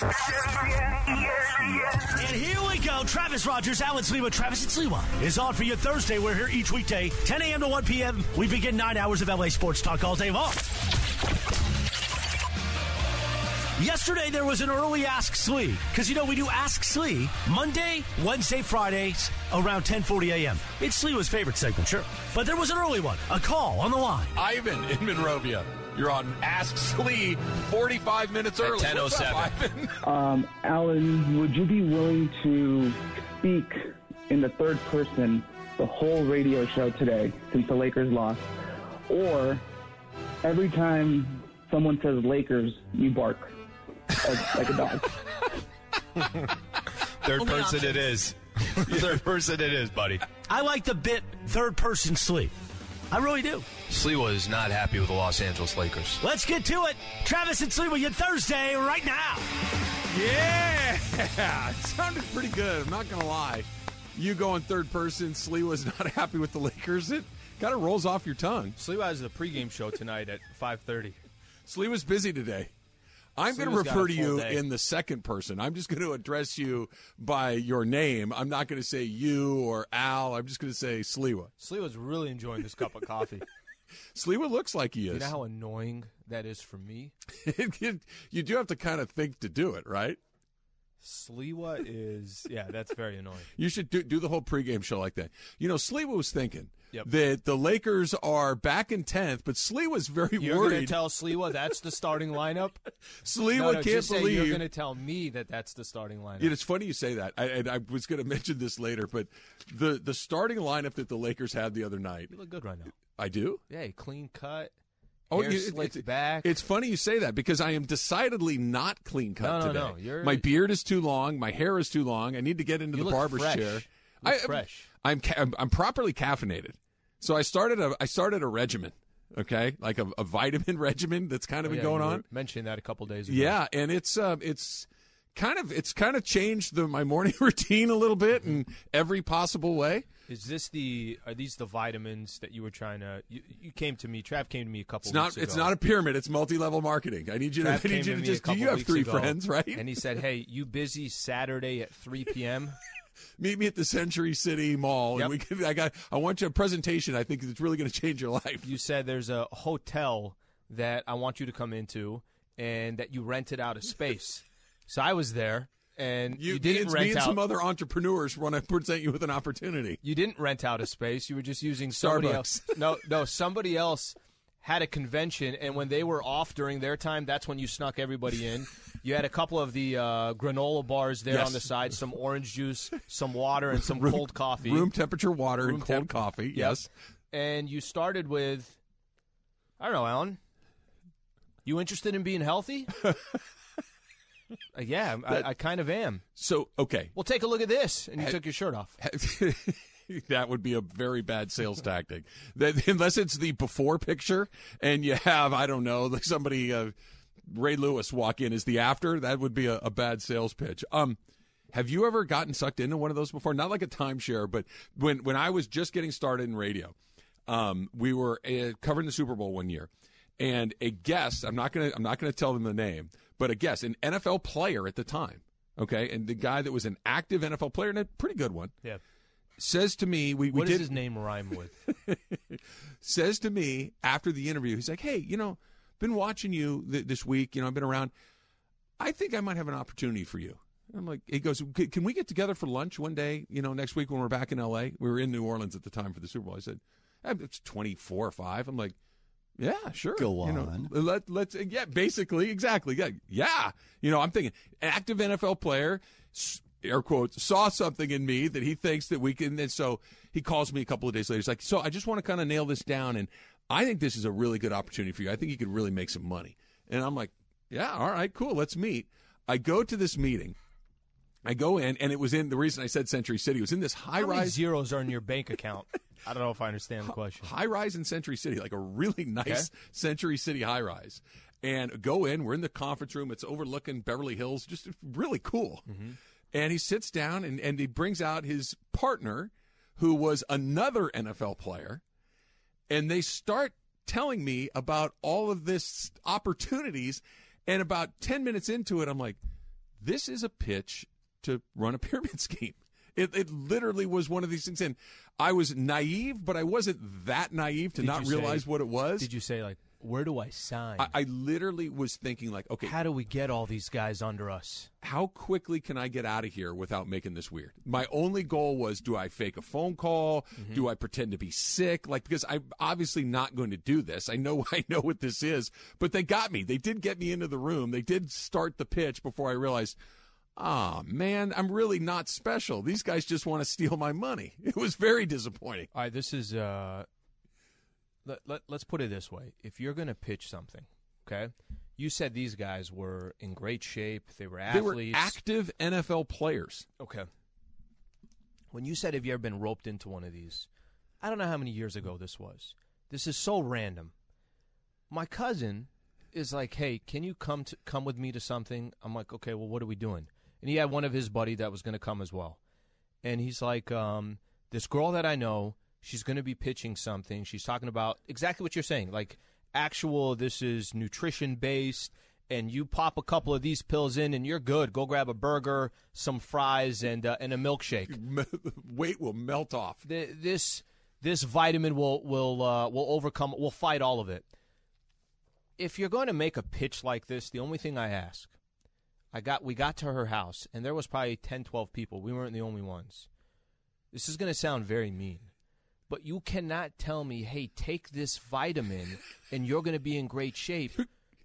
And here we go. Travis Rogers, Alan Sliwa, Travis and Sliwa is on for you Thursday. We're here each weekday, 10 a.m. to 1 p.m. We begin nine hours of LA sports talk all day long. Yesterday there was an early Ask Slee because you know we do Ask Slee Monday, Wednesday, Fridays around 10:40 a.m. It's Sliwa's favorite segment, sure, but there was an early one, a call on the line. Ivan in Monrovia. You're on Ask Slee 45 minutes early. At What's up, 10:07. Um, Alan, would you be willing to speak in the third person the whole radio show today since the Lakers lost? Or every time someone says Lakers, you bark like, like a dog? Third person it is. Third person it is, buddy. I like the bit third person Slee. I really do. Sliwa is not happy with the Los Angeles Lakers. Let's get to it. Travis and Slee with you Thursday right now. Yeah, it sounded pretty good. I'm not gonna lie. You going third person. Slee was not happy with the Lakers. It kind of rolls off your tongue. Sliwa has a pregame show tonight at 5:30. Slee was busy today. I'm going to refer to you day. in the second person. I'm just going to address you by your name. I'm not going to say you or Al. I'm just going to say Sliwa. Sliwa's really enjoying this cup of coffee. Sliwa looks like he is. You know how annoying that is for me. you do have to kind of think to do it, right? Sliwa is yeah, that's very annoying. You should do, do the whole pregame show like that. You know, Sliwa was thinking Yep. that the Lakers are back in 10th, but Sliwa was very You're going to worried. tell Sliwa that's the starting lineup? Sliwa no, no, can't say you're going to tell me that that's the starting lineup. Know, it's funny you say that. I, and I was going to mention this later, but the the starting lineup that the Lakers had the other night, you look good right now. I do. Yeah, clean cut. Oh, hair you- slicked it's, back. It's funny you say that because I am decidedly not clean cut No, no, today. no, My beard is too long. My hair is too long. I need to get into You the barber's fresh. chair. I, fresh. I'm, I'm I'm properly caffeinated. So I started a I started a regimen. Okay, like a, a vitamin regimen that's kind of Oh, been yeah, going on. Mentioning that a couple days ago. Yeah, and it's uh, it's kind of it's kind of changed the my morning routine a little bit in every possible way. Is this the are these the vitamins that you were trying to you, you came to me Trav came to me a couple It's not weeks it's not a pyramid. It's multi-level marketing. I need you to Trav I came need you to me a just. Do you have three ago, friends, right? And he said, "Hey, you busy Saturday at 3 p.m.?" Meet me at the Century City Mall, Yep. and we can. I got. I want you a presentation. I think it's really going to change your life. You said there's a hotel that I want you to come into and that you rented out a space. So I was there and you, didn't it's rent me and out some other entrepreneurs want to present you with an opportunity. you didn't rent out a space. You were just using somebody Starbucks. else. No, no, somebody else had a convention, and when they were off during their time, that's when you snuck everybody in. You had a couple of the uh, granola bars there Yes. on the side, some orange juice, some water, and some cold coffee. Room temperature water Room and cold temp- coffee. Yep. Yes. And you started with, I don't know, Alan. You interested in being healthy? Uh, yeah, I, I kind of am. So okay, Well, take a look at this, and you took your shirt off. that would be a very bad sales tactic. That unless it's the before picture and you have I don't know like somebody uh, Ray Lewis walk in as the after, that would be a, a bad sales pitch. Um, have you ever gotten sucked into one of those before? Not like a timeshare, but when when I was just getting started in radio, um, we were uh, covering the Super Bowl one year, and a guest. I'm not gonna I'm not gonna tell them the name, but a guest, an NFL player at the time. Okay, and the guy that was an active NFL player and a pretty good one Yeah. says to me, we, we What did his name rhyme with? says to me after the interview, he's like, "Hey, you know, been watching you th- this week. You know, I've been around. I think I might have an opportunity for you." I'm like, he goes, "Can we get together for lunch one day? You know, next week when we're back in L.A. We were in New Orleans at the time for the Super Bowl." I said, "Eh, "It's 24 or five." I'm like. Yeah, sure. Go You know, on. let let's yeah, basically, exactly. Yeah, yeah. You know, I'm thinking active NFL player, air quotes, saw something in me that he thinks that we can. And so he calls me a couple of days later. He's like, "So I just want to kind of nail this down, and I think this is a really good opportunity for you. I think you could really make some money." And I'm like, "Yeah, all right, cool. Let's meet." I go to this meeting. I go in, and it was in the reason I said Century City it was in this high How rise. zeros are in your bank account? I don't know if I understand the question. high rise in Century City, like a really nice Okay. Century City high rise. And go in, we're in the conference room. It's overlooking Beverly Hills, just really cool. Mm-hmm. And he sits down and, and he brings out his partner, who was another NFL player. And they start telling me about all of this opportunities. And about 10 minutes into it, I'm like, this is a pitch to run a pyramid scheme. It, it literally was one of these things. And I was naive, but I wasn't that naive to Did not you say- realize what it was. Did you say like, where do I sign? I, I literally was thinking, like, okay, How do we get all these guys under us? how quickly can I get out of here without making this weird? My only goal was do I fake a phone call? Mm-hmm. Do I pretend to be sick? Like because I'm obviously not going to do this. I know I know what this is, but they got me. They did get me into the room. They did start the pitch before I realized Ah, man, I'm really not special. These guys just want to steal my money. It was very disappointing. All right, this is. Uh, let, let, let's put it this way: if you're going to pitch something, okay, you said these guys were in great shape. They were athletes. They were active NFL players. Okay. When you said, have you ever been roped into one of these? I don't know how many years ago this was. This is so random. My cousin is like, hey, can you come to come with me to something? I'm like, okay, well, what are we doing? And he had one of his buddy that was going to come as well. And he's like, um, this girl that I know, she's going to be pitching something. She's talking about exactly what you're saying, like actual. This is nutrition based, and you pop a couple of these pills in, and you're good. Go grab a burger, some fries, and uh, and a milkshake. Weight will melt off. Th- This this vitamin will will uh, will overcome. Will fight all of it. If you're going to make a pitch like this, the only thing I ask, I got we got to her house and there was probably 10, 12 people. We weren't the only ones. This is going to sound very mean, but you cannot tell me, "Hey, take this vitamin and you're going to be in great shape."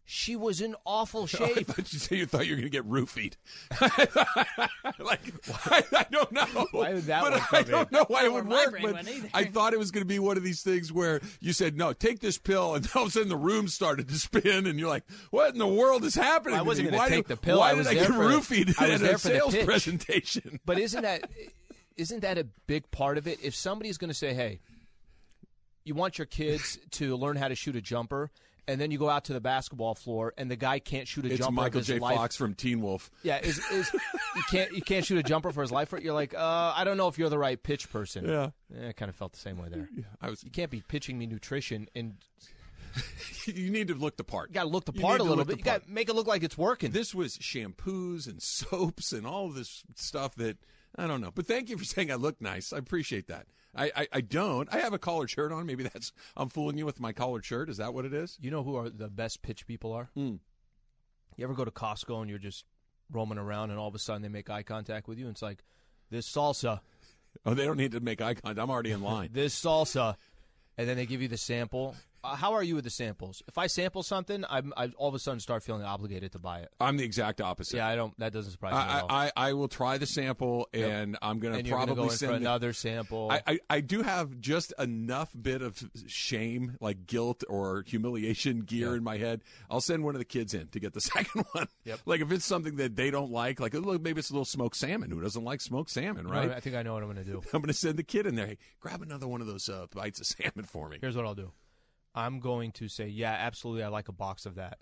She was in awful I shape. thought you said you thought you were going to get roofied. like I, I don't know. Why would that but one I don't know why it would work. But. I thought it was going to be one of these things where you said no, take this pill, and all of a sudden the room started to spin, and you're like, "What in the world is happening?" I wasn't gonna Why take do- the pill. Why I did was I there get for the- roofied I was at there a for the sales presentation? But isn't that isn't that a big part of it? If somebody's going to say, "Hey, you want your kids to learn how to shoot a jumper," and then you go out to the basketball floor and the guy can't shoot a It's jumper Michael J. life. Fox from Teen Wolf. Yeah, is, is you can't you can't shoot a jumper for his life. You're like, uh, I don't know if you're the right pitch person. Yeah. Eh, I kind of felt the same way there. I was. You can't be pitching me nutrition and You need to look the part. you got to look the part a little bit. You got to make it look like it's working. This was shampoos and soaps and all this stuff that I don't know. But thank you for saying I look nice. I appreciate that. I, I, I don't. I have a collared shirt on. Maybe that's I'm fooling you with my collared shirt. Is that what it is? You know who are the best pitch people are? Mm. You ever go to Costco and you're just roaming around and all of a sudden they make eye contact with you and it's like, this salsa, Oh, they don't need to make eye contact. I'm already in line. this salsa, and then they give you the sample. Uh, how are you with the samples? If I sample something, I'm, I all of a sudden start feeling obligated to buy it. I'm the exact opposite. Yeah, I don't. That doesn't surprise me at I, all. I, I will try the sample and I'm going and to you're probably gonna go in send for it- another sample. I, I, I do have just enough bit of shame, like guilt or humiliation gear in my head. I'll send one of the kids in to get the second one. Yep. Like if it's something that they don't like, like look, maybe it's a little smoked salmon. Who doesn't like smoked salmon, right? I think I know what I'm going to do. I'm going to send the kid in there. Hey, grab another one of those uh, bites of salmon for me. Here's what I'll do. I'm going to say, yeah, absolutely, I like a box of that.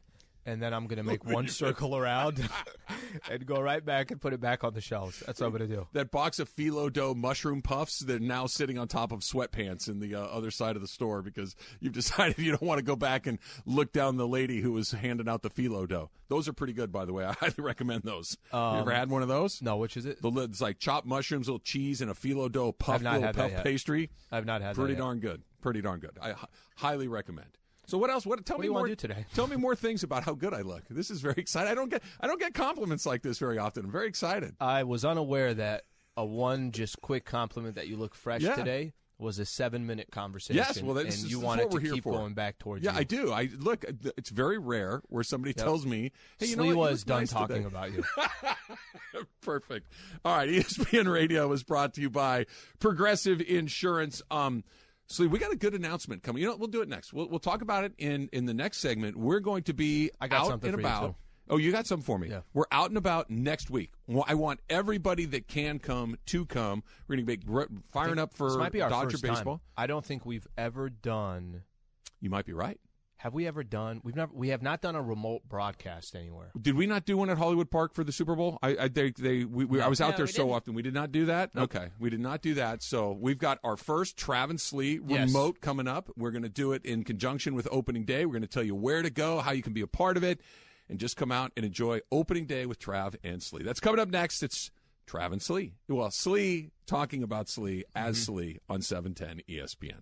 And then I'm going to make one circle around and go right back and put it back on the shelves. That's what I'm going to do. That box of phyllo dough mushroom puffs that are now sitting on top of sweatpants in the uh, other side of the store because you've decided you don't want to go back and look down the lady who was handing out the phyllo dough. Those are pretty good, by the way. I highly recommend those. you ever had one of those? No, which is it? The lid's like chopped mushrooms, little cheese, and a phyllo dough puff, little puff pastry. I've not had Pretty darn good. Pretty darn good. I highly recommend. So what else? What tell What me do you more do today? Tell me more things about how good I look. This is very exciting. I don't get I don't get compliments like this very often. I'm very excited. I was unaware that a one just quick compliment that you look fresh Yeah. today was a seven minute conversation. Yes, well, that's and you wanted what we're to here keep for. going back towards Yeah, you. I do. I look. It's very rare where somebody tells me, "Hey, you know what? Was look done nice talking today." about you. Perfect. All right, ESPN Radio is brought to you by Progressive Insurance. Um, Slee, we got a good announcement coming. You know, we'll do it next. We'll, we'll talk about it in in the next segment. We're going to be I got out something and for you, about. too. Oh, you got something for me? Yeah. We're out and about next week. I want everybody that can come to come. We're going to be firing up for this might be our Dodger first baseball. time. I don't think we've ever done. You might be right. Have we ever done? We've never. We have not done a remote broadcast anywhere. Did we not do one at Hollywood Park for the Super Bowl? I, I they, they we, we, I was out No, there so didn't. often. We did not do that. Okay, we did not do that. So we've got our first Travis Slee Yes. remote coming up. We're going to do it in conjunction with opening day. We're going to tell you where to go, how you can be a part of it. and just come out and enjoy opening day with Trav and Slee. That's coming up next. It's Trav and Slee. Well, Slee talking about Slee as Mm-hmm. Slee on 710 ESPN.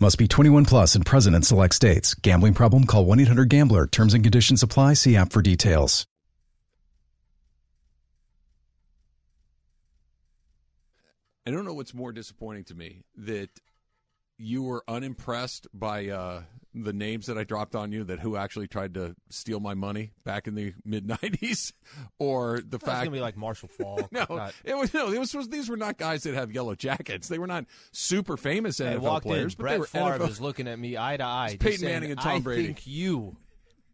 Must be 21 plus and present in select states. Gambling problem? Call 1 800 Gambler. Terms and conditions apply. See app for details. I don't know what's more disappointing to me that you were unimpressed by uh, the names that I dropped on you that who actually tried to steal my money back in the mid '90s, or the fact gonna be like Marshall Faulk. no, Not- it was no, it was, was these were not guys that have yellow jackets. They were not super famous I NFL walked players, in. but Brett they were Favre NFL. is looking at me eye to eye. Peyton saying, Manning and Tom I Brady." think you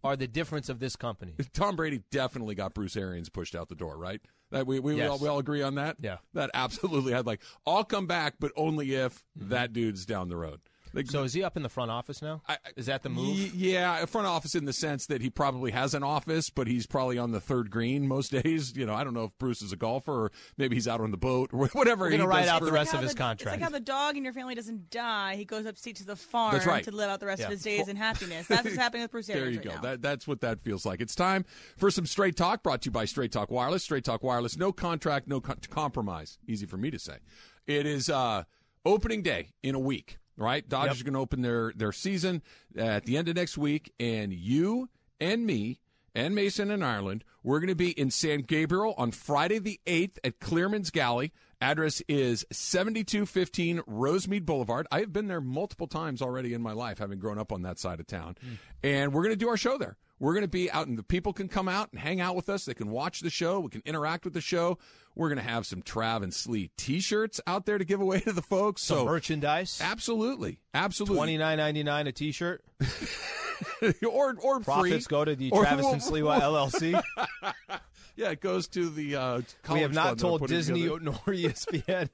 are the difference of this company. Tom Brady definitely got Bruce Arians pushed out the door, right? That we we, we, all, we all agree on that. Yeah. that absolutely had like I'll come back, but only if mm-hmm. that dude's down the road. Like, So is he up in the front office now? I- is that the move? Y- yeah, front office in the sense that he probably has an office, but he's probably on the third green most days. You know, I don't know if Bruce is a golfer or maybe he's out on the boat or whatever. We're gonna he write does out for- the rest Like of how his the- contract. It's like how the dog in your family doesn't die. He goes upstate to the farm right. to live out the rest Yeah. of his days in happiness. That's what's happening with Bruce There you right go. now. That, that's what that feels like. It's time for some Straight Talk brought to you by Straight Talk Wireless. Straight Talk Wireless, no contract, no co- compromise. Easy for me to say. It is uh, opening day in a week, right? Dodgers Yep. are going to open their, their season uh, at the end of next week, and you and me and Mason and Ireland, we're going to be in San Gabriel on Friday the 8th at Clearman's Galley. Address is 7215 Rosemead Boulevard. I have been there multiple times already in my life, having grown up on that side of town. Hmm. And we're going to do our show there. We're going to be out, and the people can come out and hang out with us. They can watch the show. We can interact with the show. We're going to have some Trav and Slee T-shirts out there to give away to the folks. Some so merchandise. absolutely, absolutely, Twenty nine ninety nine a T shirt. or or Profits free. go to the Or- Travis and Sliwa LLC. Yeah, it goes to the. Uh, we have not told Disney together. nor ESPN.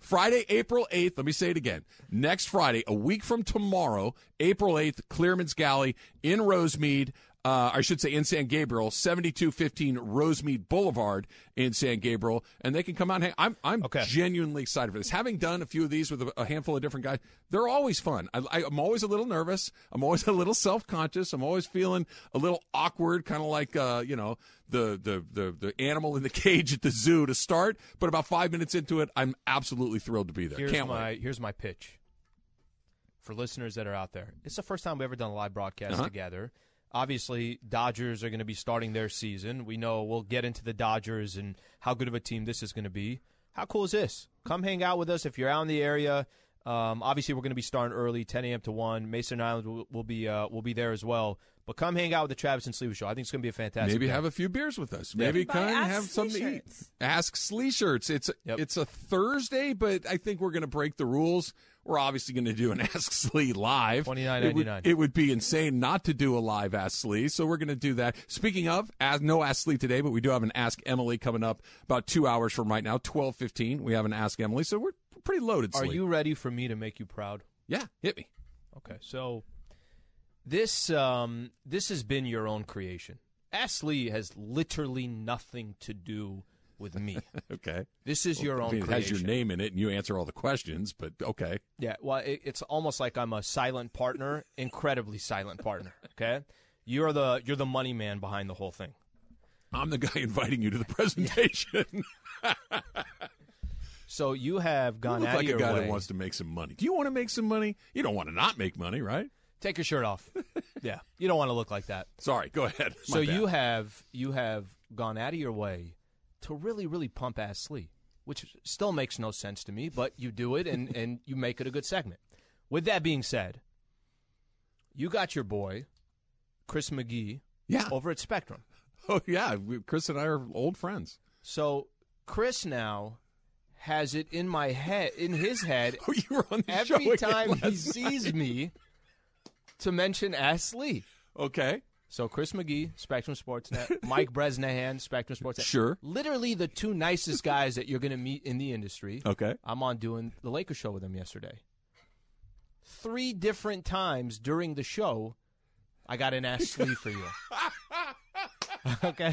Friday, April 8th. Let me say it again. Next Friday, a week from tomorrow, April 8th, Clearman's Galley in Rosemead. Uh, I should say in San Gabriel, 7215 Rosemead Boulevard in San Gabriel. And they can come out and hang. I'm, I'm Okay. genuinely excited for this. Having done a few of these with a, a handful of different guys, they're always fun. I, I'm always a little nervous. I'm always a little self conscious. I'm always feeling a little awkward, kind of like, uh, you know, the, the, the, the animal in the cage at the zoo to start. But about five minutes into it, I'm absolutely thrilled to be there. Here's Can't my wait. here's my pitch for listeners that are out there. It's the first time we've ever done a live broadcast Uh-huh. together. Obviously, Dodgers are going to be starting their season. We know we'll get into the Dodgers and how good of a team this is going to be. How cool is this? Come hang out with us if you're out in the area. Um, obviously, we're going to be starting early, 10 a.m. to one. Mason Ireland will, will be uh, will be there as well. But come hang out with the Travis and Sleeve Show. I think it's going to be a fantastic. Maybe day. have a few beers with us. Maybe Buy come and have Slee something to eat. Ask Slee shirts. It's Yep. it's a Thursday, but I think we're going to break the rules. We're obviously going to do an Ask Slee live. It would, $29.99. it would be insane not to do a live Ask Slee, so we're going to do that. Speaking of, as, no Ask Slee today, but we do have an Ask Emily coming up about two hours from right now, twelve fifteen. We have an Ask Emily, so we're pretty loaded. Are Slee. you ready for me to make you proud? Yeah, hit me. Okay, so this um, this has been your own creation. Ashley has literally nothing to do with me. Okay. This is your I own mean, it has your name in it, and you answer all the questions. But okay. Yeah, well, it, it's almost like I'm a silent partner, incredibly silent partner. Okay, you're the you're the money man behind the whole thing. I'm the guy inviting you to the presentation. So you have You gone look out like of your a guy way. that wants to make some money. Do you want to make some money? You don't want to not make money, right? Take your shirt off. yeah, you don't want to look like that. Sorry, go ahead. So bad. you have you have gone out of your way to really really pump ass Lee, which still makes no sense to me, but you do it and and you make it a good segment. With that being said, you got your boy Chris McGee yeah. over at Spectrum. Oh yeah, we, Chris and I are old friends. So Chris now has it in my head in his head Oh, you were on the show every again time he sees night. me to mention Ass Lee. Okay. So Chris McGee, Spectrum Sportsnet, Mike Bresnahan, Spectrum Sportsnet. Sure. Literally the two nicest guys that you're going to meet in the industry. Okay. I'm on doing the Lakers show with them yesterday. Three different times during the show, I got an ass sleeve for you. okay.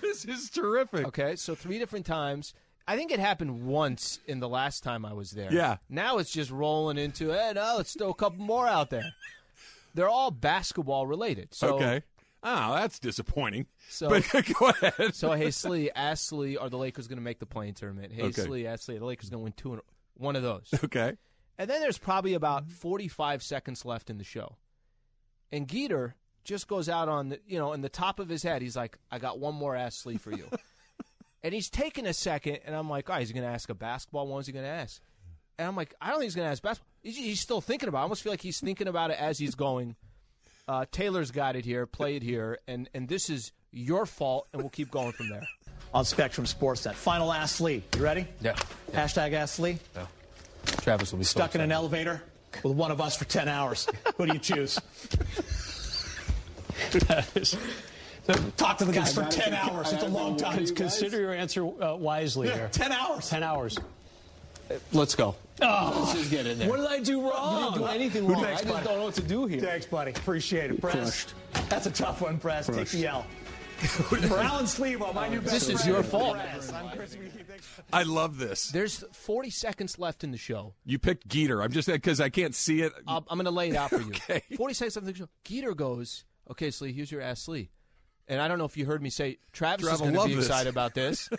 This is terrific. Okay. So three different times. I think it happened once in the last time I was there. Yeah. Now it's just rolling into, hey, no, let's throw a couple more out there. They're all basketball related. So, okay. Oh, that's disappointing. So- but go ahead. So, hey, Slee, ask Slee, are the Lakers going to make the play-in tournament? Hey, Okay. Slee, ask Slee, are the Lakers going to win two in, one of those? okay. And then there's probably about 45 seconds left in the show. And Geeter just goes out on the, you know, in the top of his head, he's like, I got one more sleeve for you. and he's taking a second, and I'm like, oh, is he going to ask a basketball one? Is he going to ask? And I'm like, I don't think he's going to ask basketball. He's, he's still thinking about it. I almost feel like he's thinking about it as he's going. Uh, Taylor's got it here, play it here, and, and this is your fault, and we'll keep going from there. on Spectrum Sportsnet. Final Ask Lee. You ready? Yeah. Hashtag Ask Lee. Travis will be Stuck in an elevator with one of us for 10 hours. Who do you choose? Talk to the guys for 10 hours. It's a long time. Consider your answer uh, wisely here. 10 hours. 10 hours. Let's go. Oh, let's just get in there. What did I do wrong? You didn't do anything wrong. thanks, I just buddy? don't know what to do here. Thanks, buddy. Appreciate it. Press. Crushed. That's a tough one, Press. Take the L. for Alan Slevo, my new best This is your fault. I'm Chris McGee. Thanks. I love this. There's 40 seconds left in the show. You picked Geeter. I'm just because I can't see it. I'm, I'm going to lay it out for you. Okay. 40 seconds left in the show. Geeter goes, okay, Slee, here's your ass Slee. And I don't know if you heard me say, Travis Travis is going to love be this. excited about this.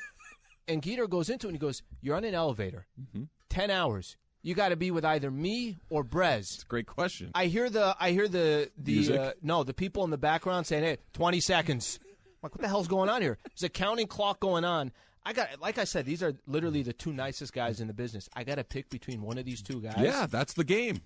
and Geeter goes into it and he goes, you're on an elevator, Mm-hmm. 10 hours. You got to be with either me or Brez. Great question. I hear the I hear the the uh, no the people in the background saying, "Hey, 20 seconds." I'm like, what the hell's going on here? There's a counting clock going on. I got like I said, these are literally the two nicest guys in the business. I got to pick between one of these two guys. yeah, that's the game.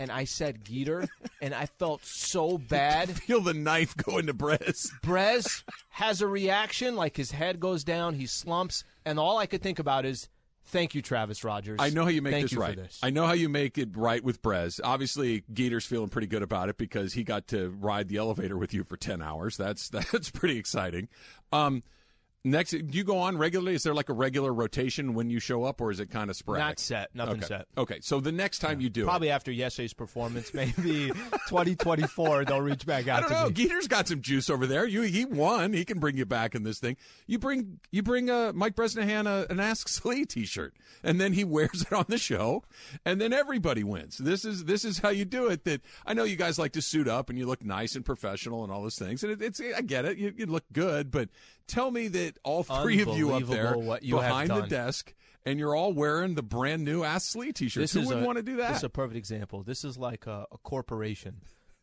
And I said Geeter, and I felt so bad. Feel the knife go into Brez. Brez has a reaction, like his head goes down, he slumps, and all I could think about is, "Thank you, Travis Rogers. I know how you make Thank this you right. For this. I know how you make it right with Brez. Obviously, Geeter's feeling pretty good about it because he got to ride the elevator with you for ten hours. That's that's pretty exciting. Um, next, do you go on regularly? Is there like a regular rotation when you show up, or is it kind of sporadic? Not set, nothing okay. set. Okay, so the next time you do it. Probably it, after yesterday's performance, maybe 2024, they'll reach back out I don't to know. me. Geeter's got some juice over there. You he won. He can bring you back in this thing. You bring you bring uh, Mike Bresnahan a, an Ask Slee T-shirt, and then he wears it on the show, and then everybody wins. This is this is how you do it. That I know you guys like to suit up and you look nice and professional and all those things, and it, it's I get it. You, you look good, but tell me that all three of you up there you behind the desk. And you're all wearing the brand new Ask Slee T-shirts. Who wouldn't want to do that? This is a perfect example. This is like a, a corporation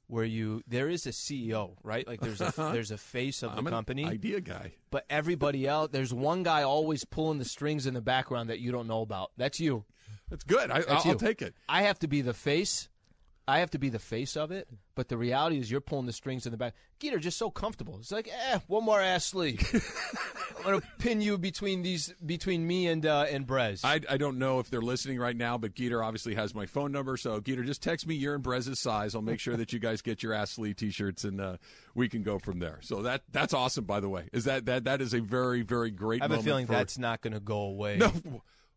where you there is a CEO, right? Like there's a uh-huh. there's a face of I'm the an company, idea guy. but everybody else there's one guy always pulling the strings in the background that you don't know about. That's you. That's good. I, That's I'll, I'll take it. I have to be the face. I have to be the face of it, but the reality is you're pulling the strings in the back. Geeter just so comfortable. It's like, eh, one more ass sleeve. I'm gonna pin you between these between me and uh, and Brez. I, I don't know if they're listening right now, but Geeter obviously has my phone number. So, Geeter, just text me your and Brez's size. I'll make sure that you guys get your ass Lee t-shirts, and uh, we can go from there. So that that's awesome. By the way, is that that that is a very very great. I have a feeling for- that's not going to go away. no.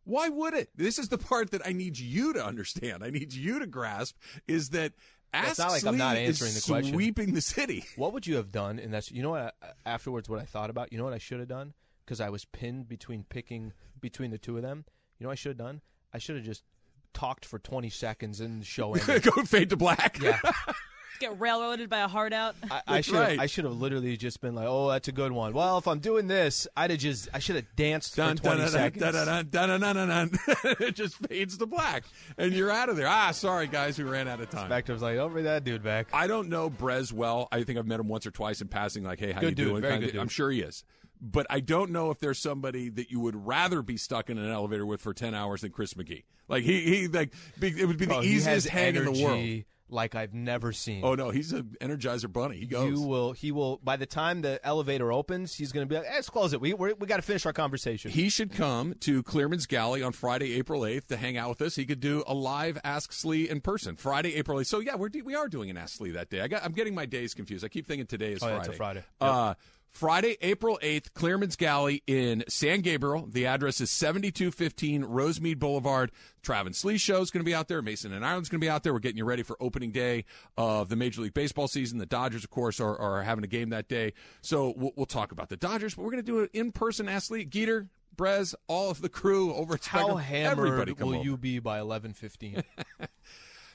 Why would it? This is the part that I need you to understand. I need you to grasp is that Ask It's not like I'm not answering the question. sweeping the city. What would you have done? And that's you know what I, afterwards what I thought about. You know what I should have done because I was pinned between picking between the two of them. You know what I should have done? I should have just talked for 20 seconds and show ended. go fade to black. yeah, Get railroaded by a heart out. I, I should right. I should have literally just been like, oh, that's a good one. Well, if I'm doing this, I'd have just I should have danced Dun, for 20 dun, dun, seconds. dun, dun, dun, dun, dun, dun, dun. it just fades to black, and you're out of there. Ah, sorry guys, we ran out of time. Spectre's like, oh, bring that dude back. I don't know Brez well. I think I've met him once or twice in passing. Like, hey, how Good you dude, doing? very Kinda- good dude. I'm sure he is, but I don't know if there's somebody that you would rather be stuck in an elevator with for ten hours than Chris McGee. Like he, he like be, it would be the Bro, he easiest has hang in the world. Like I've never seen. Oh no, he's an Energizer bunny. He goes. You will. He will. By the time the elevator opens, he's going to be like, eh, "Let's close it. We we got to finish our conversation." He should come to Clearman's Galley on Friday, April 8th to hang out with us. He could do a live Ask Slee in person Friday, April 8th. So, yeah, we're, we are doing an Ask Slee that day. I got, I'm getting my days confused. I keep thinking today is Oh, yeah, Friday. it's a Friday. Uh, Friday, April 8th, Clearman's Galley in San Gabriel. The address is 7215 Rosemead Boulevard. Travis Slee show is going to be out there. Mason and Ireland's going to be out there. We're getting you ready for opening day of the Major League Baseball season. The Dodgers, of course, are, are having a game that day. So we'll, we'll talk about the Dodgers, but we're going to do an in-person athlete. Geeter, Brez, all of the crew over at How Spectrum, everybody hammered will over. you be by eleven fifteen?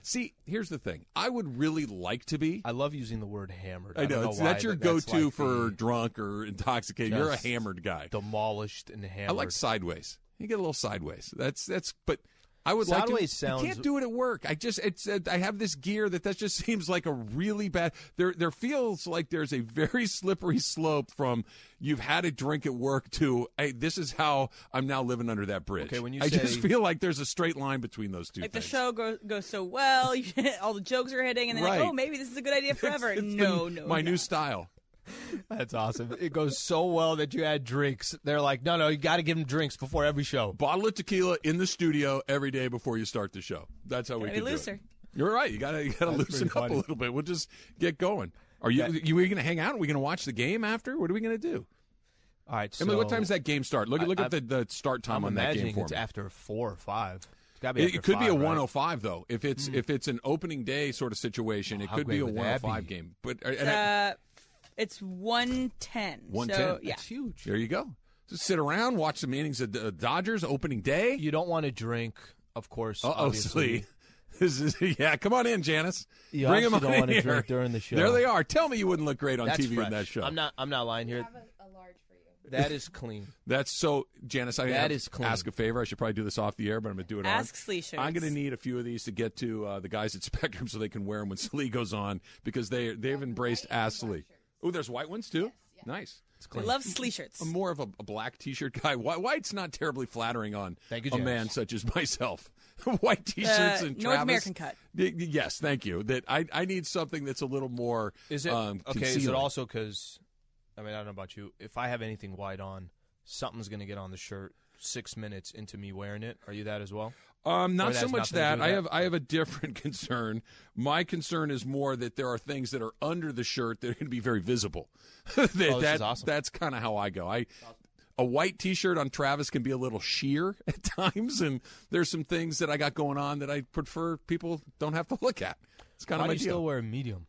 See, here's the thing. I would really like to be. I love using the word hammered. I don't know, why, that's your go-to like for drunk or intoxicated. You're a hammered guy. demolished and hammered. I like sideways. You get a little sideways. That's that's. But I would Sideways like to. sounds- I can't do it at work. I just it's. Uh, I have this gear that that just seems like a really bad. There there feels like there's a very slippery slope from you've had a drink at work to hey, this is how I'm now living under that bridge. Okay, when you I just feel like there's a straight line between those two. Like the show goes goes so well, all the jokes are hitting, and then Right. like, oh, maybe this is a good idea forever. It's- it's no, the- no, my no. new style. That's awesome. It goes so well that you add drinks. They're like, no, no, you got to give them drinks before every show. Bottle of tequila in the studio every day before you start the show. That's how we Gotta can be do it. You're right. You gotta you gotta That's loosen pretty up a little bit. We'll just get going. Are you That- you are going to hang out? Are we going to watch the game after? What are we going to do? All right. So Emily, what time does that game start? Look at I- look I- at the, the start time I'm on that game for it's me. after four or five. It's got to be. It, after it could be a right? 105 though. If it's if it's an opening day sort of situation, it could be a would that 105 be? game. But uh, I- uh, it's one ten. 110. So, yeah. That's huge. there you go. Just sit around, watch the meetings of the Dodgers opening day. You don't want to drink, of course. Uh oh, obviously. Slee. This is yeah. Come on in, Janice. You Bring 'em also on don't want to here. drink during the show. There they are. Tell me you wouldn't look great on That's TV fresh. in that show. I'm not. I'm not lying here. That is clean. That's so, Janice. I That have is to clean. ask a favor. I should probably do this off the air, but I'm going to do it Ask on. Slee shirts. I'm going to need a few of these to get to uh, the guys at Spectrum so they can wear them when Slee goes on because they they've embraced Ask Slee. Oh, there's white ones too. Nice. I love Slee shirts. I'm more of a, a black T-shirt guy. Whi- White's not terribly flattering on Thank you, a man such as myself. White T-shirts Uh, and North Travis. American cut. Y- y- Yes, thank you. That I I need something that's a little more. Is it um, okay? Is it also because? I mean, I don't know about you. If I have anything white on, something's going to get on the shirt six minutes into me wearing it. Are you that as well? Um, not so much that. I that? have I have a different concern. My concern is more that there are things that are under the shirt that are going to be very visible. that, Oh, this that- is awesome. That's kind of how I go. I a white T-shirt on Travis can be a little sheer at times, and there's some things that I got going on that I prefer people don't have to look at. It's kind of do my you deal. still wear a medium?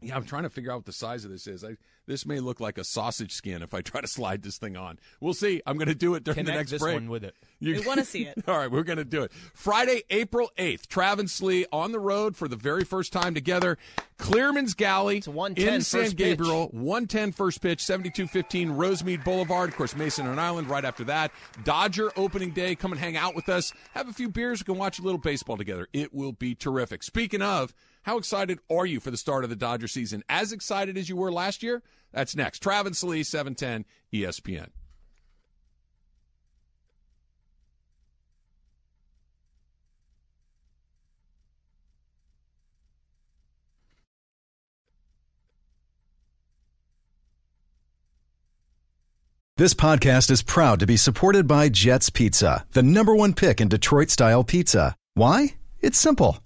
Yeah, I'm trying to figure out what the size of this is. I, this may look like a sausage skin if I try to slide this thing on. We'll see. I'm going to do it during Connect the next this break. one with it. You- wanna see it. All right, we're going to do it. Friday, April 8th, Travis Lee on the road for the very first time together. Clearman's Galley It's 110 in San first Gabriel. 110 first pitch, 7215 Rosemead Boulevard. Of course, Mason and Ireland right after that. Dodger opening day. Come and hang out with us. Have a few beers. We can watch a little baseball together. It will be terrific. Speaking of, how excited are you for the start of the Dodger season? As excited as you were last year? That's next. Travis Lee, E 710 ESPN. This podcast is proud to be supported by Jets Pizza, the number one pick in Detroit style pizza. Why? It's simple.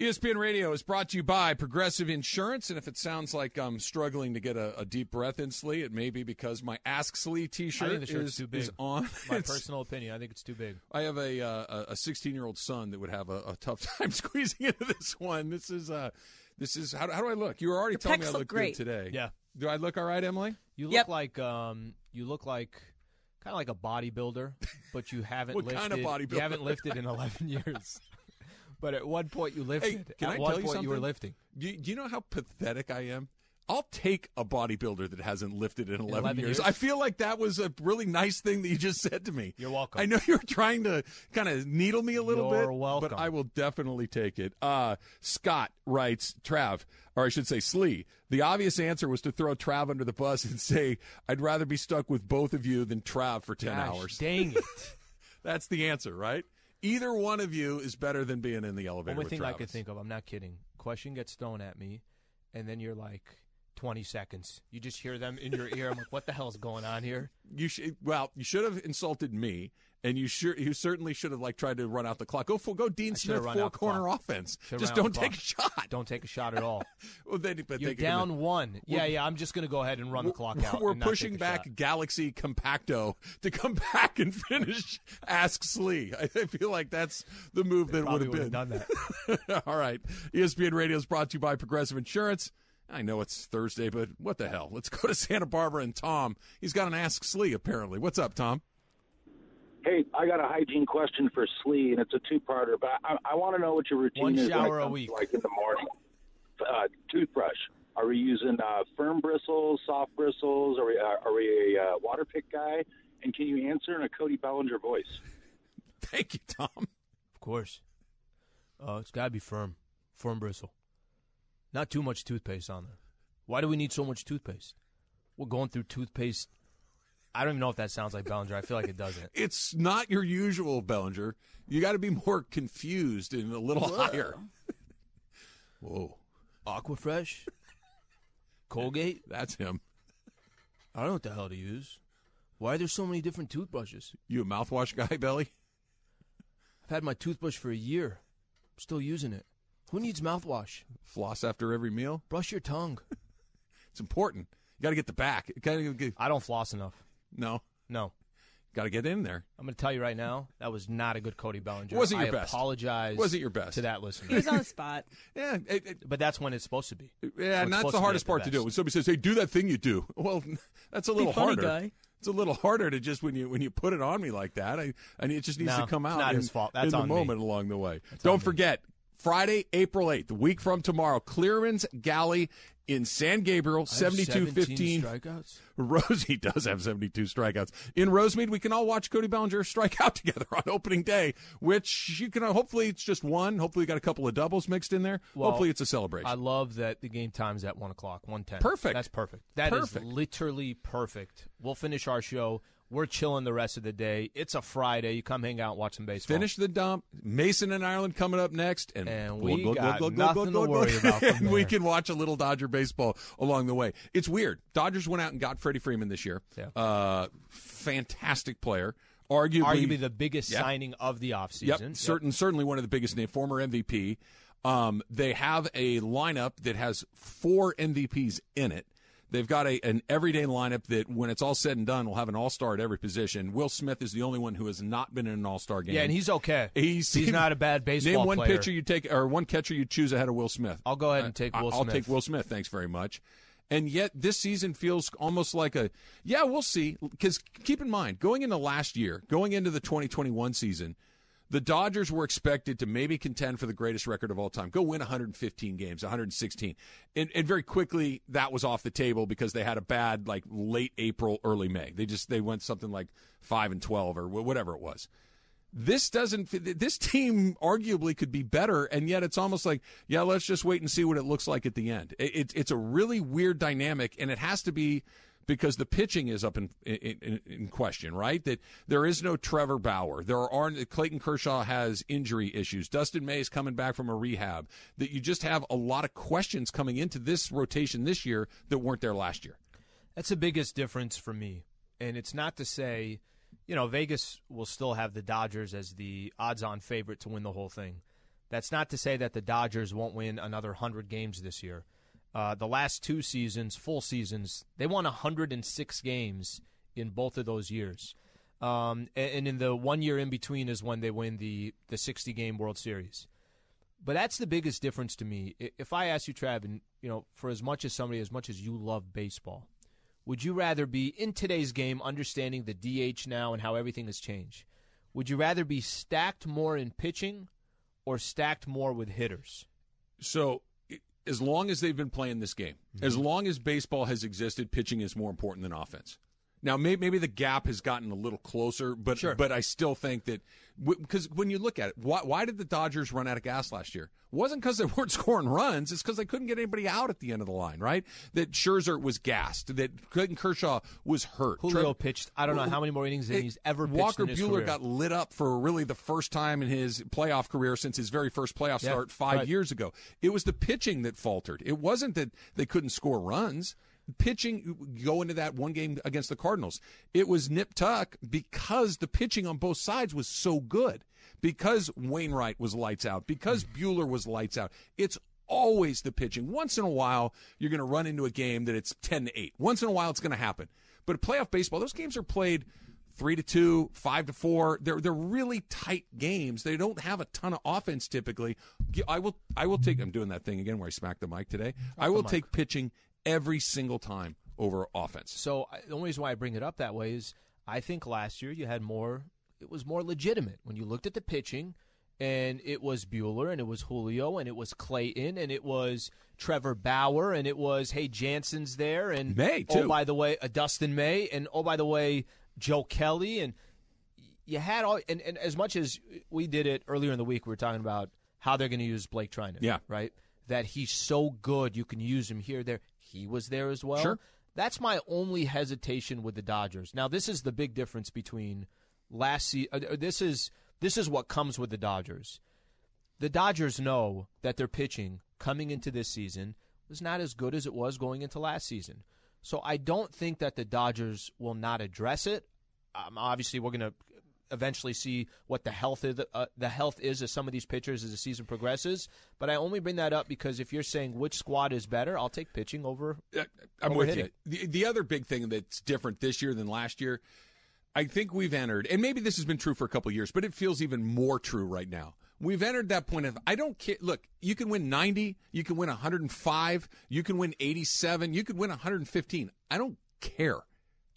ESPN Radio is brought to you by Progressive Insurance, and if it sounds like I'm struggling to get a, a deep breath in Slee, it may be because my Ask Slee I T-shirt think the shirt's is, too big. is on. My It's- personal opinion, I think it's too big. I have a uh, a 16 year old son that would have a, a tough time squeezing into this one. This is uh, this is how, how do I look? You were already Your telling me I look look great. good today. Yeah. Do I look all right, Emily? You look Yep. like um, you look like kind of like a bodybuilder, but you haven't What lifted. kind of bodybuilder? You haven't lifted in 11 years. But at one point you Hey, lifted. can at I one tell you point something? you were lifting. Do you, do you know how pathetic I am? I'll take a bodybuilder that hasn't lifted in 11, 11 years. years? I feel like that was a really nice thing that you just said to me. You're welcome. I know you're trying to kind of needle me a little You're bit, welcome. but I will definitely take it. Uh, Scott writes, Trav, or I should say Slee, the obvious answer was to throw Trav under the bus and say, I'd rather be stuck with both of you than Trav for 10 Gosh, hours. Dang it. That's the answer, right? Either one of you is better than being in the elevator Only thing I could think of, I'm not kidding. Question gets thrown at me, and then you're like, 20 seconds. You just hear them in your ear. I'm like, what the hell's going on here? You should well, you should have insulted me, and you sure you certainly should have like tried to run out the clock. Go for go Dean I should have Smith four corner clock. offense. Just don't take a shot. Don't take a shot at all. Well, then, but You're they down one. Yeah, We're- yeah. I'm just going to go ahead and run the clock out. We're and not take pushing back shot. Galaxy Compacto to come back and finish Ask Slee. I feel like that's the move that would have been. done that. All right. ESPN Radio is brought to you by Progressive Insurance. I know it's Thursday, but what the hell? Let's go to Santa Barbara and Tom. He's got an Ask Slee, apparently. What's up, Tom? Hey, I got a hygiene question for Slee, and it's a two-parter. But I, I want to know what your routine One is shower a week. like in the morning. Uh, toothbrush. Are we using uh, firm bristles, soft bristles? Are we uh, are we a uh, water pick guy? And can you answer in a Cody Bellinger voice? Thank you, Tom. Of course. Oh, it's got to be firm. Firm bristle. Not too much toothpaste on there. Why do we need so much toothpaste? We're going through toothpaste. I don't even know if that sounds like Bellinger. I feel like it doesn't. It's not your usual Bellinger. You got to be more confused and a little higher. Whoa. Aquafresh? Colgate? That's him. I don't know what the hell to use. Why are there so many different toothbrushes? You a mouthwash guy, Belly? I've had my toothbrush for a year. I'm still using it. Who needs mouthwash? Floss after every meal? Brush your tongue. It's important. You got to get the back. Get, I don't floss enough. No, No. got to get in there. I'm going to tell you right now, that was not a good Cody Bellinger. Wasn't your I best. apologize. Wasn't your best. to that listener. He was on the spot. Yeah, it, it- but that's when it's supposed to be. yeah, It's and that's supposed the to be hardest at the part to do. When somebody says, "Hey, do that thing you do," well, that's a little funny harder. guy. It's a little harder to just when you when you put it on me like that. I, I mean, it just needs No, to come it's out not in, his fault. That's in the on me. moment along the way. Don't forget, Friday, April 8th, a week from tomorrow, Clearman's Galley in San Gabriel, I have 7215. strikeouts. Rosie does have 72 strikeouts. In Rosemead, we can all watch Cody Bellinger strike out together on opening day, which you can, uh, hopefully it's just one. Hopefully you got a couple of doubles mixed in there. Well, hopefully it's a celebration. I love that the game time's at one o'clock, one ten. Perfect. That's perfect. That is Perfect. literally perfect. We'll finish our show. We're chilling the rest of the day. It's a Friday. You come hang out, and watch some baseball. Finish the dump. Mason and Ireland coming up next, and, And we glug, got glug, glug, nothing to worry about and we can watch a little Dodger baseball along the way. It's weird. Dodgers went out and got Freddie Freeman this year. Yeah. Uh, fantastic player. Arguably, Arguably the biggest Yeah. signing of the offseason. Yep, certain, certainly one of the biggest name, former MVP. Um, they have a lineup that has four MVPs in it. They've got a an everyday lineup that, when it's all said and done, will have an all star at every position. Will Smith is the only one who has not been in an all star game. Yeah, and he's okay. He's, He's not a bad baseball Name one player. pitcher you take, or one catcher you choose ahead of Will Smith. I'll go ahead and take Will Smith. I'll take Will Smith. Thanks very much. And yet, this season feels almost like a yeah. We'll see. Because keep in mind, going into last year, going into the 2021 season, the Dodgers were expected to maybe contend for the greatest record of all time, go win 115 games, 116, and, and very quickly that was off the table because they had a bad like late April, early May. They just they went something like five and 12 or whatever it was. This doesn't this team arguably could be better and yet it's almost like yeah let's just wait and see what it looks like at the end. It, it, it's a really weird dynamic and it has to be because the pitching is up in, in, in question right that there is no trevor bauer there are clayton kershaw has injury issues dustin may is coming back from a rehab that you just have a lot of questions coming into this rotation this year that weren't there last year That's the biggest difference for me. And it's not to say, you know, Vegas will still have the Dodgers as the odds on favorite to win the whole thing. That's not to say that the Dodgers won't win another 100 games this year. Uh, the last two seasons, full seasons, they won 106 games in both of those years. Um, and, in the one year in between is when they win the, the 60 game World Series. But that's the biggest difference to me. If I ask you, Trav, and you know, for as much as somebody, as much as you love baseball, would you rather be in today's game, understanding the DH now and how everything has changed? Would you rather be stacked more in pitching or stacked more with hitters? So, as long as they've been playing this game, Mm-hmm. as long as baseball has existed, pitching is more important than offense. Now, may, maybe the gap has gotten a little closer, but Sure. but I still think that because when you look at it, why, why did the Dodgers run out of gas last year? It wasn't because they weren't scoring runs; it's because they couldn't get anybody out at the end of the line. Right? That Scherzer was gassed. That Clayton Kershaw was hurt. Julio pitched. I don't know how many more innings than he's ever pitched Walker in his Buehler career. got lit up for really the first time in his playoff career since his very first playoff Yeah, start five right. years ago. It was the pitching that faltered. It wasn't that they couldn't score runs. Pitching go into that one game against the Cardinals. It was nip tuck because the pitching on both sides was so good. Because Wainwright was lights out. Because Buehler was lights out. It's always the pitching. Once in a while, you're going to run into a game that it's 10 to 8. Once in a while, it's going to happen. But playoff baseball, those games are played three to two, five to four. They're they're really tight games. They don't have a ton of offense typically. I will I will take. I'm doing that thing again where I smack the mic today. I will take pitching every single time over offense. So the only reason why I bring it up that way is I think last year you had more. It was more legitimate when you looked at the pitching, and it was Buehler, and it was Julio, and it was Clayton, and it was Trevor Bauer, and it was hey Jansen's there, and May, Oh too. by the way, uh, Dustin May, and oh by the way, Joe Kelly, and you had all. And, and as much as we did it earlier in the week, we were talking about how they're going to use Blake Treinen. Yeah. right. That he's so good, you can use him here, there. He was there as well. Sure. That's my only hesitation with the Dodgers. Now, this is the big difference between last season. This is this is what comes with the Dodgers. The Dodgers know that their pitching coming into this season was not as good as it was going into last season. So I don't think that the Dodgers will not address it. Um, obviously, we're going to eventually see what the health is, uh, the health is of some of these pitchers as the season progresses. But I only bring that up because if you're saying which squad is better, I'll take pitching over. I'm over with hitting. you. The, the other big thing that's different this year than last year, I think we've entered, and maybe this has been true for a couple of years, but it feels even more true right now. We've entered that point of I don't care. Look, you can win 90, you can win 105, you can win 87, you could win 115. I don't care.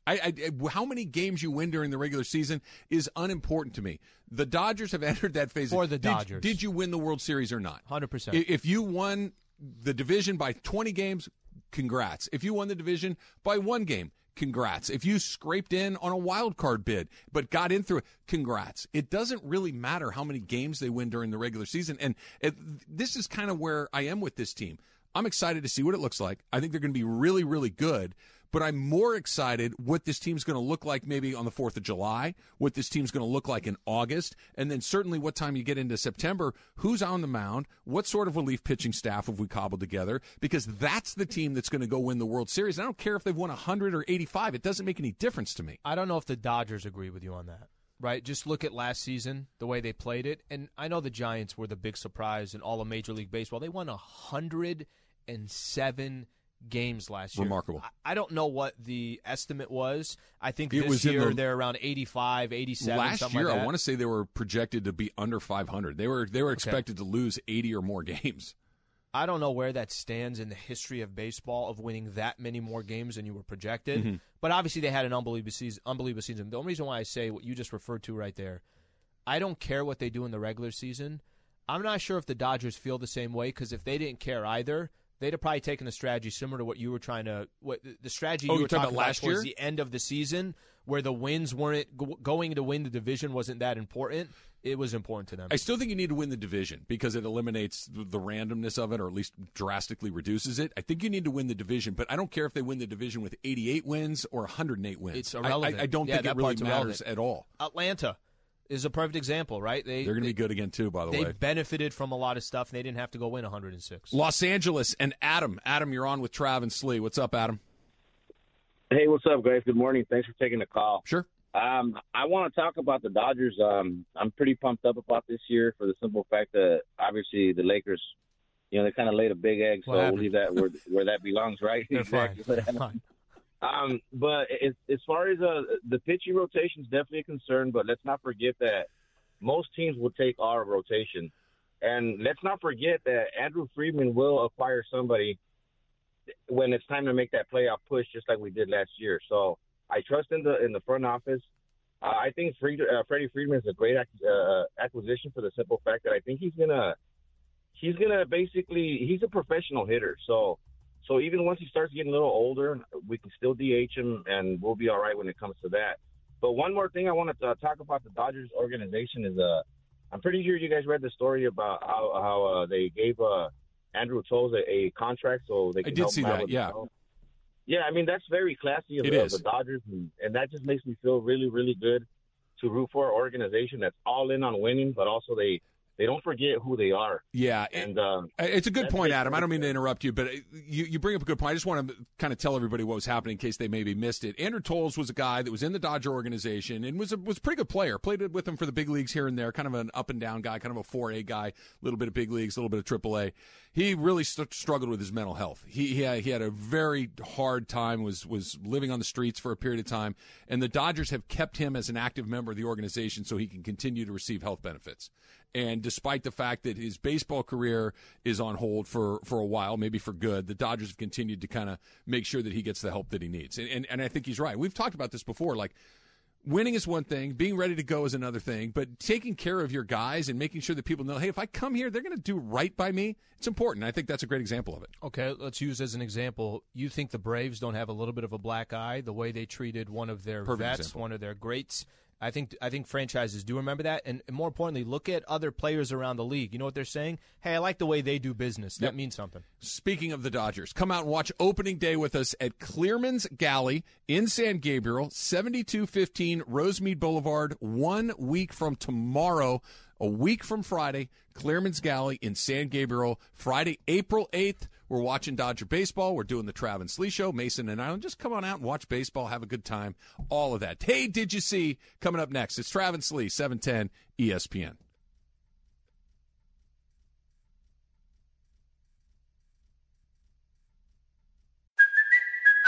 I, I, how many games you win during the regular season is unimportant to me. The Dodgers have entered that phase. For the Did- Dodgers. did you win the World Series or not? 100%. If you won the division by 20 games, congrats. If you won the division by one game, congrats. If you scraped in on a wild card bid but got in through it, congrats. It doesn't really matter how many games they win during the regular season. And it, this is kind of where I am with this team. I'm excited to see what it looks like. I think they're going to be really, really good. But I'm more excited what this team's going to look like maybe on the 4th of July, what this team's going to look like in August, and then certainly what time you get into September, who's on the mound, what sort of relief pitching staff have we cobbled together, because that's the team that's going to go win the World Series. I don't care if they've won 100 or 85, it doesn't make any difference to me. I don't know if the Dodgers agree with you on that. Right? Just look at last season, the way they played it. And I know the Giants were the big surprise in all of Major League Baseball. They won 107 games last year. Remarkable. I, I don't know what the estimate was. I think It this was year the- they're around 85, 87, Last something year, like. I want to say they were projected to be under 500. They were they were expected to lose 80 or more games. I don't know where that stands in the history of baseball of winning that many more games than you were projected. Mhm. But obviously, they had an unbelievable season. Unbelievable season. The only reason why I say what you just referred to right there, I don't care what they do in the regular season. I'm not sure if the Dodgers feel the same way because if they didn't care either, they'd have probably taken a strategy similar to what you were trying to what the strategy Oh, you were talking about last towards year? the end of the season, where the wins weren't going to win the division wasn't that important. It was important to them. I still think you need to win the division because it eliminates the randomness of it, or at least drastically reduces it. I think you need to win the division, but I don't care if they win the division with 88 wins or 108 wins. It's I- irrelevant. I, I don't Yeah, think it really matters irrelevant. at all. Atlanta is a perfect example, right? They They're going to they- be good again too. By the they way, They benefited from a lot of stuff, and they didn't have to go win 106. Los Angeles and Adam. Adam, you're on with Trav and Slee. What's up, Adam? Hey, what's up, guys? Good morning. Thanks for taking the call. Sure. Um, I want to talk about the Dodgers. Um, I'm pretty pumped up about this year for the simple fact that obviously the Lakers, you know, they kind of laid a big egg, so we'll leave that where where that belongs, right? They're fine. Exactly. They're fine. Um, but as, as far as uh, the pitching rotation is definitely a concern, but let's not forget that most teams will take our rotation, and let's not forget that Andrew Friedman will acquire somebody when it's time to make that playoff push, just like we did last year. So I trust in the in the front office. Uh, I think Fried, uh, Freddie Friedman is a great ac- uh, acquisition for the simple fact that I think he's gonna he's gonna basically he's a professional hitter. So so even once he starts getting a little older, we can still DH him and we'll be all right when it comes to that. But one more thing I want to uh, talk about the Dodgers organization is uh I'm pretty sure you guys read the story about how how uh, they gave uh, Andrew Toles a, a contract so they I can did help see that, yeah. Yeah, I mean that's very classy of, the, of the Dodgers, and, and that just makes me feel really, really good to root for an organization that's all in on winning, but also they they don't forget who they are. Yeah, and um, It's a good point, Adam. I don't mean to interrupt you, but uh, you, you bring up a good point. I just want to kind of tell everybody what was happening in case they maybe missed it. Andrew Toles was a guy that was in the Dodger organization and was a, was a pretty good player. Played with him for the big leagues here and there, kind of an up and down guy, kind of a 4A guy, a little bit of big leagues, a little bit of AAA. He really st- struggled with his mental health. He he had, he had a very hard time, was was living on the streets for a period of time, and the Dodgers have kept him as an active member of the organization so he can continue to receive health benefits. And despite the fact that his baseball career is on hold for, for a while, maybe for good, the Dodgers have continued to kind of make sure that he gets the help that he needs. And, and, and I think he's right. We've talked about this before. Like, winning is one thing, being ready to go is another thing, but taking care of your guys and making sure that people know, hey, if I come here, they're going to do right by me, it's important. I think that's a great example of it. Okay, let's use as an example. You think the Braves don't have a little bit of a black eye the way they treated one of their Perfect vets, example. one of their greats. I think I think franchises do remember that, and, and more importantly, look at other players around the league. You know what they're saying? Hey, I like the way they do business. That Yep. means something. Speaking of the Dodgers, come out and watch opening day with us at Clearman's Galley in San Gabriel, 7215 Rosemead Boulevard, one week from tomorrow, a week from Friday. Clearman's Galley in San Gabriel, Friday, April 8th. We're watching Dodger baseball. We're doing the Travis Slee show, Mason and Ireland. Just come on out and watch baseball, have a good time, all of that. Hey, did you see coming up next? It's Travis Slee, 710 ESPN.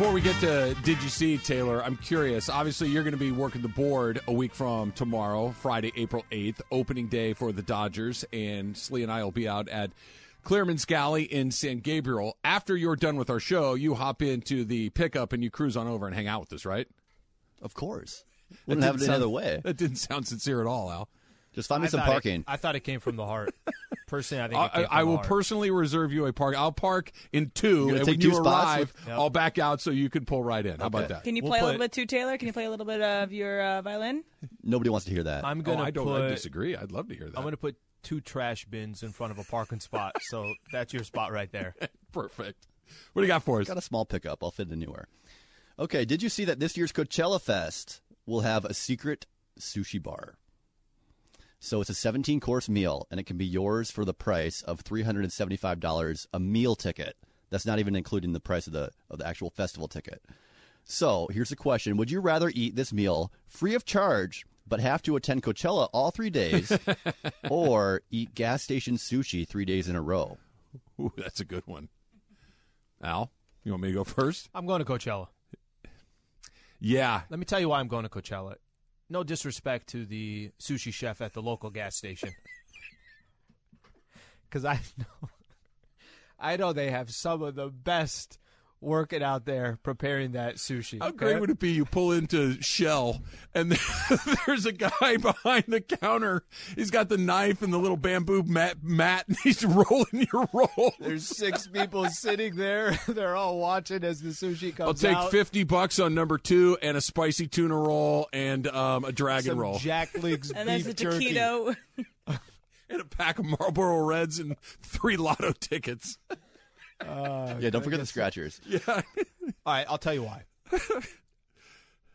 Before we get to Did You See, Taylor, I'm curious. Obviously, you're going to be working the board a week from tomorrow, Friday, April 8th, opening day for the Dodgers, and Slee and I will be out at Clearman's Galley in San Gabriel. After you're done with our show, you hop into the pickup and you cruise on over and hang out with us, right? Of course. Wouldn't have it sound- other way. That didn't sound sincere at all, Al. Just find me I some thought it- parking. I thought it came from the heart. Personally, I think it I, came from I the will heart. personally reserve you a park. I'll park in two, and when two you arrive, with- Yep. I'll back out so you can pull right in. How about that? Can you We'll play a put- little bit too, Taylor? Can you play a little bit of your uh, violin? Nobody wants to hear that. I'm Oh, gonna I don't put. I disagree. I'd love to hear that. I'm gonna put two trash bins in front of a parking spot. So that's your spot right there. Perfect. What do you got for us? Got a small pickup. I'll fit it anywhere. Okay, did you see that this year's Coachella Fest will have a secret sushi bar? So it's a 17 course meal, and it can be yours for the price of $375 a meal ticket. That's not even including the price of the of the actual festival ticket. So here's the question: Would you rather eat this meal free of charge, but have to attend Coachella all three days, or eat gas station sushi three days in a row? Ooh, that's a good one. Al, you want me to go first? I'm going to Coachella. Yeah. Let me tell you why I'm going to Coachella. No disrespect to the sushi chef at the local gas station. Because I know, I know they have some of the best working out there preparing that sushi. How great would it be you pull into Shell and there's a guy behind the counter. He's got the knife and the little bamboo mat, mat and he's rolling your roll. There's six people sitting there. They're all watching as the sushi comes I'll take out. 50 bucks on number two and a spicy tuna roll and um, a dragon Some roll. Jack Link's And there's beef the jerky. taquito. and a pack of Marlboro Reds and three lotto tickets. Uh, Yeah, don't forget the scratchers. Yeah. All right, I'll tell you why.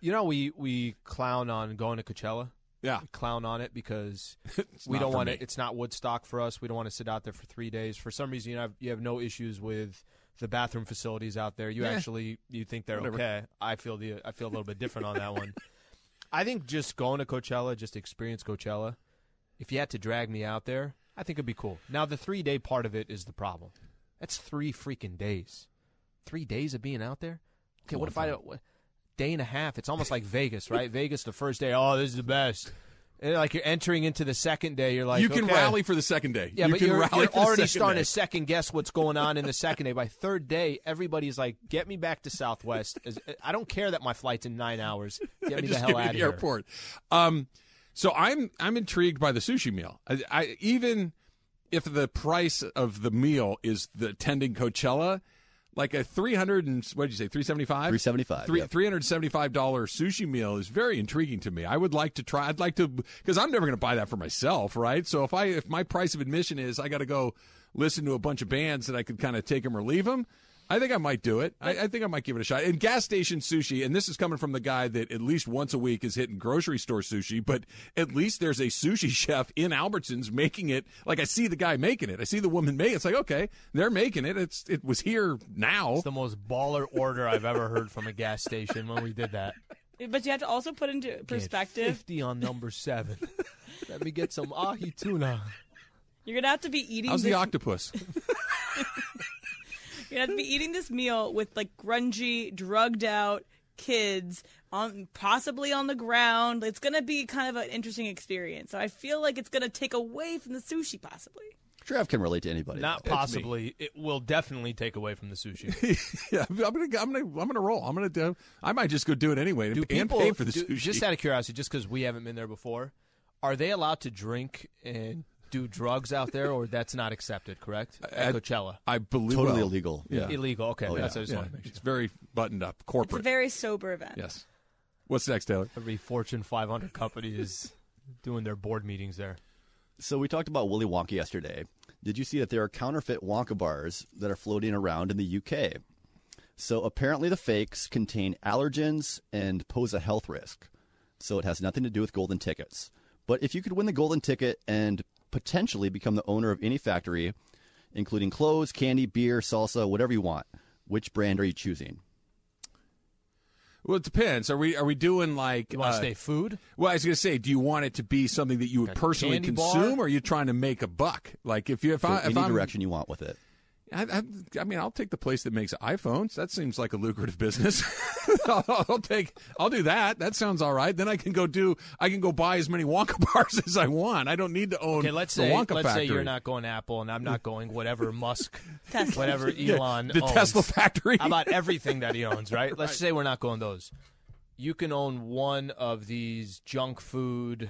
you know, we we clown on going to Coachella. Yeah. clown on it because we don't want it. It's not Woodstock for us. We don't want to sit out there for three days. For some reason, you have you have no issues with the bathroom facilities out there. You Yeah. actually you think they're Whatever. okay. I feel the I feel a little bit different on that one. I think just going to Coachella, just experience Coachella. If you had to drag me out there, I think it'd be cool. Now the three day part of it is the problem. That's three freaking days. Three days of being out there. Okay, what if I don't? what- Day and a half. It's almost like Vegas, right? Vegas, the first day. Oh, this is the best. And like you're entering into the second day, you're like, you can okay. rally for the second day. Yeah, you but can you're, rally you're for already starting day. to second guess what's going on in the second day. By third day, everybody's like, "Get me back to Southwest." I don't care that my flight's in nine hours. Get me the hell me out of the here. airport. Um, so I'm I'm intrigued by the sushi meal. I, I even if the price of the meal is the attending Coachella, like a three hundred and what did you say three seventy five? 375, Three yep. three hundred seventy five dollar sushi meal is very intriguing to me. I would like to try. I'd like to because I'm never going to buy that for myself, right? So if I if my price of admission is I got to go listen to a bunch of bands that I could kind of take them or leave them. I think I might do it. I, I think I might give it a shot. And gas station sushi, and this is coming from the guy that at least once a week is hitting grocery store sushi, but at least there's a sushi chef in Albertsons making it. Like I see the guy making it. I see the woman make it. It's like, okay, they're making it. It's it was here now. It's the most baller order I've ever heard from a gas station when we did that. But you have to also put into perspective. Fifty on number seven. Let me get some ahi tuna. You're gonna have to be eating. How's this, the octopus? You're gonna have to be eating this meal with like grungy, drugged out kids on possibly on the ground. It's gonna be kind of an interesting experience. So I feel like it's gonna take away from the sushi, possibly. Trav can relate to anybody. Not It's me. possibly. It will definitely take away from the sushi. yeah, I'm gonna I'm gonna I'm gonna roll. I'm gonna do. I might just go do it anyway Do and people, pay for the do- sushi. Just out of curiosity, just because we haven't been there before, are they allowed to drink and do drugs out there, or that's not accepted? Correct at At- Coachella. I believe Totally well. illegal. Yeah. Illegal. Okay, Oh, that's yeah. what I just Yeah. wanted to make sure. It's very buttoned up, corporate, It's a corporate. very sober event. yes. What's next, Taylor? Every Fortune 500 company is doing their board meetings there. So we talked about Willy Wonka yesterday. Did you see that there are counterfeit Wonka bars that are floating around in the UK? So apparently the fakes contain allergens and pose a health risk. So it has nothing to do with golden tickets. But if you could win the golden ticket and potentially become the owner of any factory, including clothes, candy, beer, salsa, whatever you want, which brand are you choosing? Well, it depends. Are we are we doing like? You want to uh, stay food? Well, I was going to say, do you want it to be something that you would Like personally candy bar? consume, or are you trying to make a buck? Like if you if So I if any I'm, direction you want with it. I, I, I mean, I'll take the place that makes iPhones. That seems like a lucrative business. I'll, I'll take. I'll do that. That sounds all right. Then I can go do. I can go buy as many Wonka bars as I want. I don't need to own Okay, let's the say Wonka let's factory. say you're not going Apple, and I'm not going whatever Musk, Tesla. whatever Yeah, Elon, the owns. Tesla factory. How about everything that he owns? Right. Let's say we're not going those. You can own one of these junk food,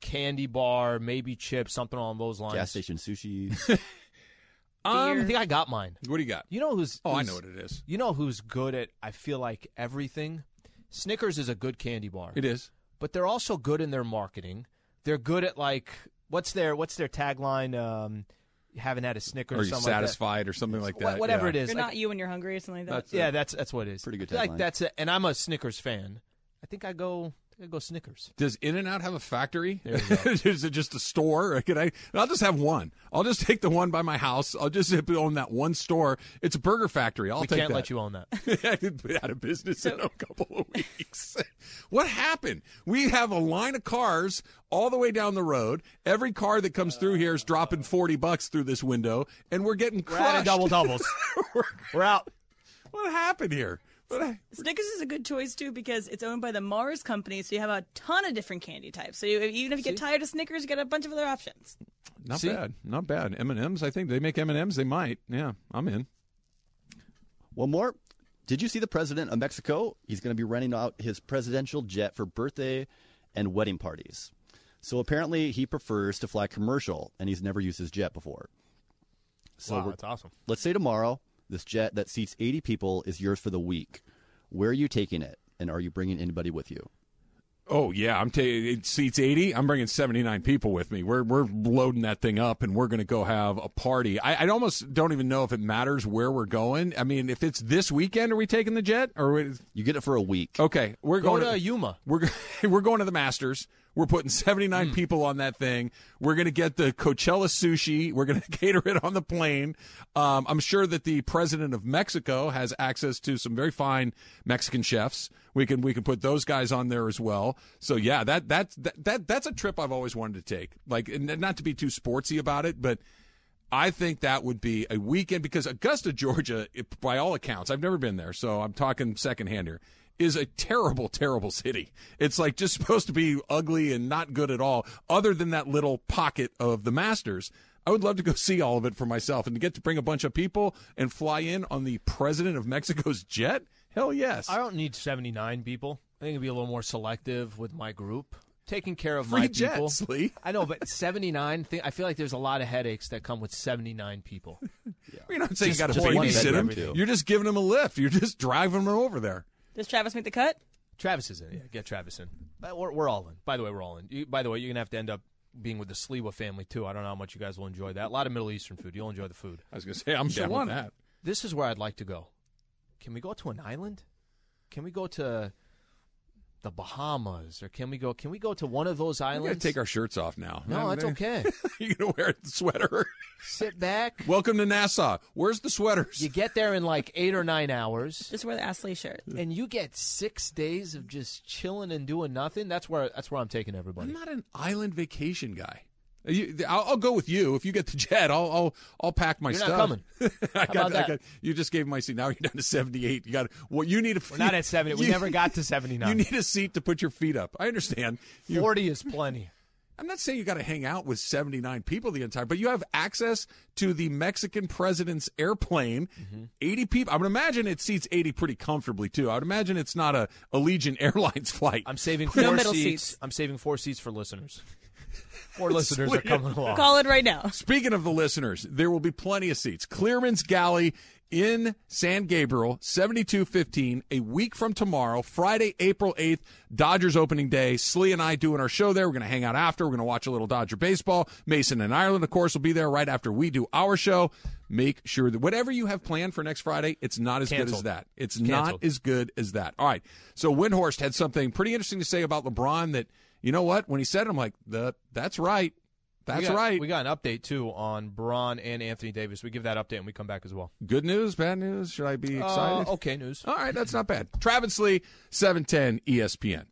candy bar, maybe chips, something along those lines. Gas station sushi. I um, think I got mine. what do you got? You know who's? Oh, I know what it is. You know who's good at? I feel like everything. Snickers is a good candy bar. It is. but they're also good in their marketing. They're good at like what's their what's their tagline? Um, you haven't had a Snickers, Are or you something satisfied or something like Like that. that? Whatever yeah. it is, You're like- not you when you're hungry or something like that. That's yeah, it. that's that's what it is. Pretty good Like that's it. And I'm a Snickers fan. I think I go. I go Snickers. Does In and Out have a factory? There you go. is it just a store? Or Can I? I'll just have one. I'll just take the one by my house. I'll just own that one store. It's a burger factory. I'll we take can't that. let you own that. I could be out of business in a couple of weeks. what happened? We have a line of cars all the way down the road. Every car that comes through here is dropping forty bucks through this window, and we're getting crushed. double doubles. We're out. what happened here? What I- Snickers is a good choice too because it's owned by the Mars company, so you have a ton of different candy types. So you, even if you get tired of Snickers, you get a bunch of other options. not See? bad. Not bad. M and M's. I think they make M and M's. They might. Yeah, I'm in. One more. Did you see the president of Mexico? He's going to be renting out his presidential jet for birthday and wedding parties. So apparently he prefers to fly commercial, and he's never used his jet before. So wow, that's awesome. let's say tomorrow this jet that seats 80 people is yours for the week. Where are you taking it, and are you bringing anybody with you? Oh yeah, I'm taking it seats 80. I'm bringing 79 people with me. We're we're loading that thing up, and we're going to go have a party. I, I almost don't even know if it matters where we're going. I mean, if it's this weekend, are we taking the jet? Or we- You get it for a week. okay, we're Go going to Yuma. We're we're going to the Masters. We're putting 79 Hmm. people on that thing. We're going to get the Coachella sushi. We're going to cater it on the plane. Um, I'm sure that the president of Mexico has access to some very fine Mexican chefs. We can we can put those guys on there as well. So yeah, that that's that, that that's a trip I've always wanted to take. Like, and not to be too sportsy about it, but I think that would be a weekend because Augusta, Georgia, it- by all accounts, I've never been there, so I'm talking secondhand here, is a terrible, terrible city. It's like just supposed to be ugly and not good at all, other than that little pocket of the Masters. I would love to go see all of it for myself and to get to bring a bunch of people and fly in on the president of Mexico's jet. Hell yes. I don't need 79 people. I think it'd be a little more selective with my group. Taking care of Free my jets, people. Lee. I know, but 79, I feel like there's a lot of headaches that come with 79 people. You're not saying Just- you got to babysit bedroom, him. too. You're just giving them a lift. You're just driving them over there. Does Travis make the cut? Travis is in. Yeah, get Travis in. But we're, we're all in. By the way, we're all in. You, by the way, you're going to have to end up being with the Sliwa family, too. I don't know how much you guys will enjoy that. A lot of Middle Eastern food. You'll enjoy the food. I was going to say, I'm So down one- with that. This is where I'd like to go. Can we go to an island? Can we go to the Bahamas, or can we go? Can we go to one of those We're islands? going to take our shirts off now. No, that's okay. You're going to wear the sweater. Sit back. Welcome to Nassau. Where's the sweaters? You get there in like eight or nine hours. Just wear the Astley shirt. and you get six days of just chilling and doing nothing. That's where that's where I'm taking everybody. I'm not an island vacation guy. You, I'll, I'll go with you if you get the jet. I'll I'll, I'll pack my You're not stuff. coming. I got, I that? got- you just gave my seat. Now you're down to 78. You got what you need. A, We're not at 70. We never got to 79. You need a seat to put your feet up. I understand. You, Forty is plenty. I'm not saying you got to hang out with 79 people the entire, but you have access to the Mexican president's airplane. Mm-hmm. 80 people. I would imagine it seats 80 pretty comfortably too. I would imagine it's not a Allegiant Airlines flight. I'm saving four middle seats. seats. I'm saving four seats for listeners. Four listeners are coming along. Call it right now. Speaking of the listeners, there will be plenty of seats. Clearman's Galley in San Gabriel, 7215, a week from tomorrow, Friday, April 8th, Dodgers opening day. Slee and I doing our show there. We're going to hang out after. We're going to watch a little Dodger baseball. Mason and Ireland, of course, will be there right after we do our show. Make sure that whatever you have planned for next Friday, it's not as good as that. It's Canceled. not as good as that. All right. So Windhorst had something pretty interesting to say about LeBron that, you know what? When he said it, I'm like, the, that's right. That's We got- right. We got an update too on Bron and Anthony Davis. We give that update and we come back as well. Good news, bad news? Should I be Uh, excited? okay news. All right, that's not bad. Travis Lee, 710 ESPN.